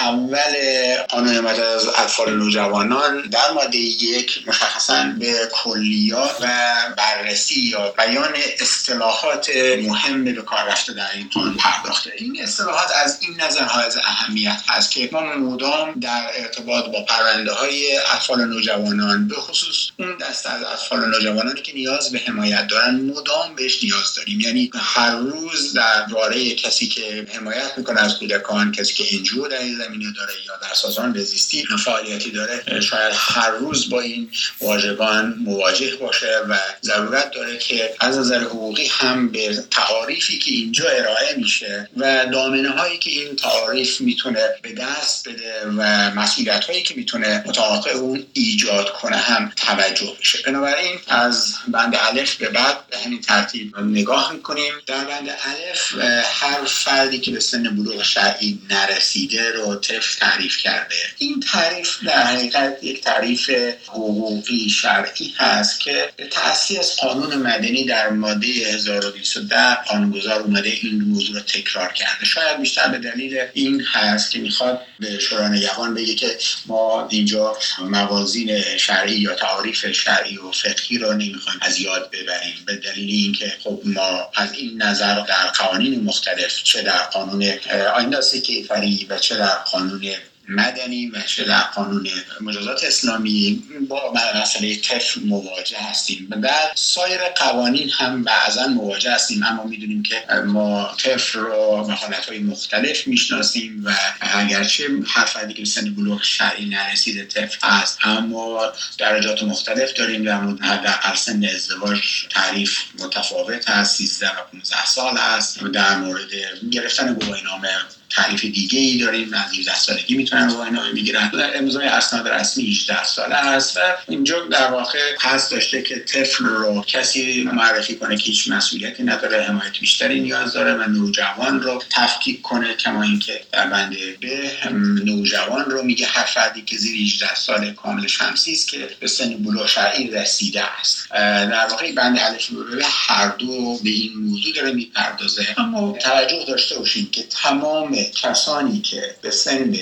اول قانون حمایت از اطفال نوجوانان در ماده یک مشخصا به کلیات و بررسی یا بیان اصطلاحات مهم به کار رفته در این قانون پرداخته. این اصطلاحات از این نظر های اهمیت هست که ما مدام در ارتباط با پرونده های اطفال نوجوانان به خصوص اون دست از اطفال نوجوانانی که نیاز به حمایت دارن مدام بهش نیاز داریم. یعنی هر روز درباره کسی که حمایت می‌کنه از کودکان کسی که انجو در این زمینه داره یا در سازمان بزیستی فعالیتی داره شاید هر روز با این واژگان مواجه باشه و ضرورت داره که از نظر حقوقی هم به تعاریفی که اینجا ارائه میشه و دامنه هایی که این تعاریف می‌تونه به دست بده و مسئولیت هایی که می‌تونه متعاقب اون ایجاد کنه هم توجه میشه. بنابراین از بند الف به بعد به همین ترتیب نگاه می‌کنیم. در بند الف هر فردی که به سن بلوغ شرعی نرسیده رو طفل تعریف کرده. این تعریف در حقیقت یک تعریف حقوقی شرعی هست که به تأثیر از قانون مدنی در ماده 1210 قانونگذار اومده این موضوع رو تکرار کرده. شاید بیشتر به دلیل این هست که می‌خواد به شورای نگهبان بگه که ما اینجا موازین شرعی یا تعاریف شرعی و فقهی رو نمی‌خوایم از یاد ببریم به دلیل اینکه خب ما از این نظر در قوانین مختلف چه در قانون آینداس کیفری و چه در قانون مدنی و در قانون مجازات اسلامی. با مسئله طفل مواجه هستیم. بعد سایر قوانین هم بعضا مواجه هستیم اما می‌دونیم که ما طفل رو به حالتهای مختلف می‌شناسیم و اگرچه که به سن بلوغ شرعی نرسیده طفل هست اما درجات مختلف داریم. در مورد حداقل سن ازدواج تعریف متفاوت هست 13 و 15 سال هست. در مورد گرفتن گواهینامه تعریف دیگه ای داریم از 17 سالگی می‌تونن گواهینامه می‌گیرن امضای اسناد رسمی 18 ساله است و اینجا در واقع قصد داشته که طفل رو کسی معرفی کنه که هیچ مسئولیتی نداره حمایت بیشتری نیاز داره و نوجوان رو تفکیک کنه کما اینکه در بند به نوجوان رو میگه هر فردی که زیر 18 سال کامل شمسی است که به سن بلوغ شرعی رسیده است. در واقع بند الف به هر دو به این موضوع داره می‌پردازه. اما توجه داشته باشید که تمام کسانی که به سن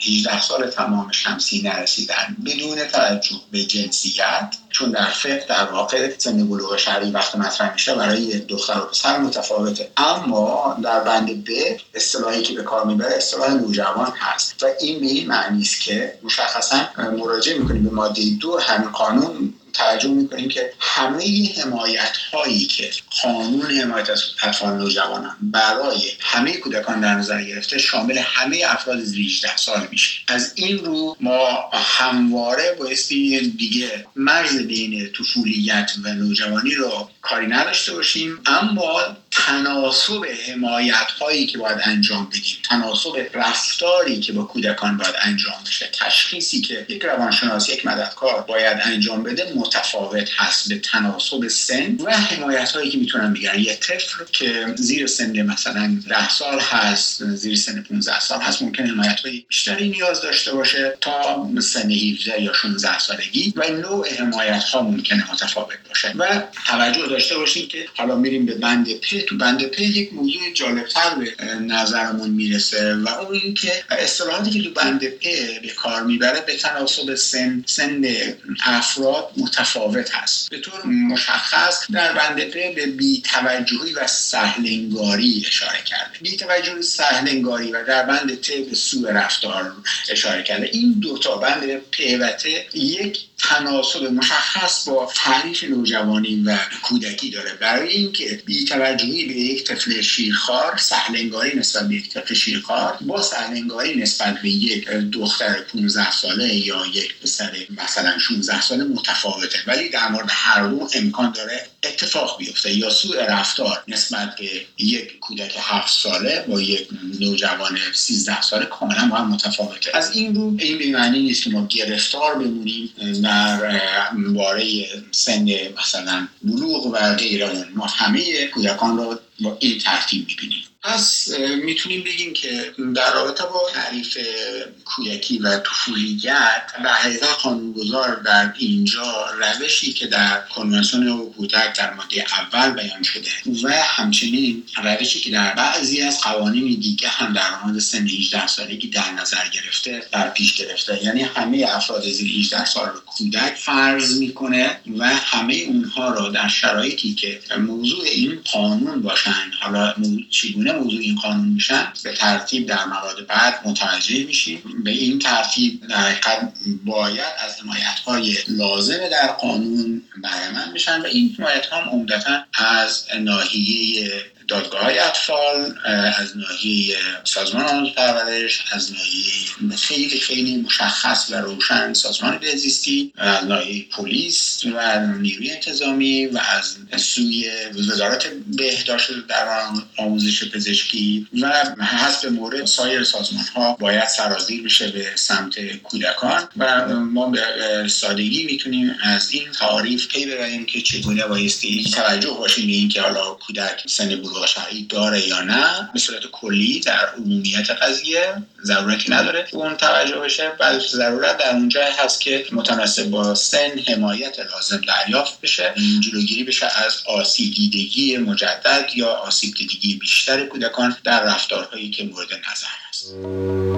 18 سال تمام شمسی نرسیدن بدون توجه به جنسیت چون در فقه در واقع سن بلوغ شرعی وقت مطرح میشه برای دختر و پسر متفاوته. اما در بند ب اصطلاحی که به کار می‌بره اصطلاح نوجوان هست. و این به این معنی است که مشخصا مراجعه می‌کنیم به ماده دو همین قانون توجه می‌کنیم که همه حمایت هایی که قانون حمایت از اطفال نوجوانان برای همه کودکان در نظر گرفته شامل همه افراد زیر 18 سال میشه. از این رو ما همواره بایستی دیگه مرز بین طفولیت و نوجوانی رو کاری نداشته باشیم اما تناسب حمایت هایی که باید انجام بدیم تناسب رفتاری که با کودکان باید انجام بشه تشخیصی که یک روانشناس یک مددکار باید انجام بده متفاوت هست به تناسب سن و حمایت هایی که می‌تونن بگیرن. یه طفل که زیر سن مثلا 10 سال هست زیر سن 15 سال هست ممکن حمایت های بیشتری نیاز داشته باشه تا سن 17 یا 16 سالگی و نوع حمایت ها ممکنه متفاوت باشه. و توجه داشته باشید که حالا میریم به بند پ تو بند پ یک موضوع جالبتر به نظرمون می‌رسه و اون اینکه اصطلاحاتی که تو بند پ به کار می‌بره به تناسب سن سن افراد متفاوت هست. به طور مشخص در بند پ به بیتوجهی و سهلنگاری اشاره کرده. بیتوجهی سهلنگاری و در بند ت به سوء رفتار اشاره کرده. این دو تا بند پ و ت یک تناسب مشخص با تعریف نوجوانی و کودکی داره. برای اینکه بیتوجهی به یک طفل شیرخوار سهلنگاری نسبت به یک طفل شیرخوار با سهلنگاری نسبت به یک دختر 15 ساله یا یک پسر مثلا 16 ساله متفاوته. ولی در مورد هر دو امکان داره اتفاق بیفته. یا سوء رفتار نسبت به یک کودک 7 ساله با یک نوجوان 13 ساله کاملا با هم متفاوته. از این رو این به معنی نیست که ما گرفتار بمونیم در باره سن مثلا بلوغ و غیره ما همه کودکان رو با این ترتیب می‌بینیم. پس می‌تونیم بگیم که در رابطه با تعریف کودکی و طفولیت و حقیقت قانونگذار در اینجا روشی که در کنوانسیون کودک در ماده اول بیان شده و همچنین روشی که در بعضی از قوانین دیگه هم در مورد سن 18 سالگی در نظر گرفته در پیش گرفته. یعنی همه افراد زیر 18 سال رو کودک فرض می‌کنه و همه اونها رو در شرایطی که موضوع این قانون باشن حالا چگونه موضوع این قانون میشن؟ به ترتیب در مواد بعد متوجه میشیم. به این ترتیب در حقیقت باید از حمایت های لازم در قانون بهره بشن و این حمایت ها عمدتا از ناحیه دادگاه های اطفال از ناحیه سازمان آموزش پرورش از ناحیه خیلی خیلی مشخص و روشن سازمان بهزیستی از ناحیه پلیس و نیروی انتظامی و از سوی وزارت بهداشت در آموزش پزشکی و حسب مورد سایر سازمان ها باید سرازیر بشه به سمت کودکان و ما به سادگی می‌تونیم از این تعاریف پی ببریم که چگونه بایستی توجه باشیم به اینکه حالا کودک سن شرعی داره یا نه به صورت کلی در عمومیت قضیه ضرورتی نداره اون توجه بشه بلکه ضرورت در اونجا هست که متناسب با سن حمایت لازم دریافت بشه جلوگیری بشه از آسیب دیدگی مجدد یا آسیب دیدگی بیشتر کودکان در رفتارهایی که مورد نظر هست.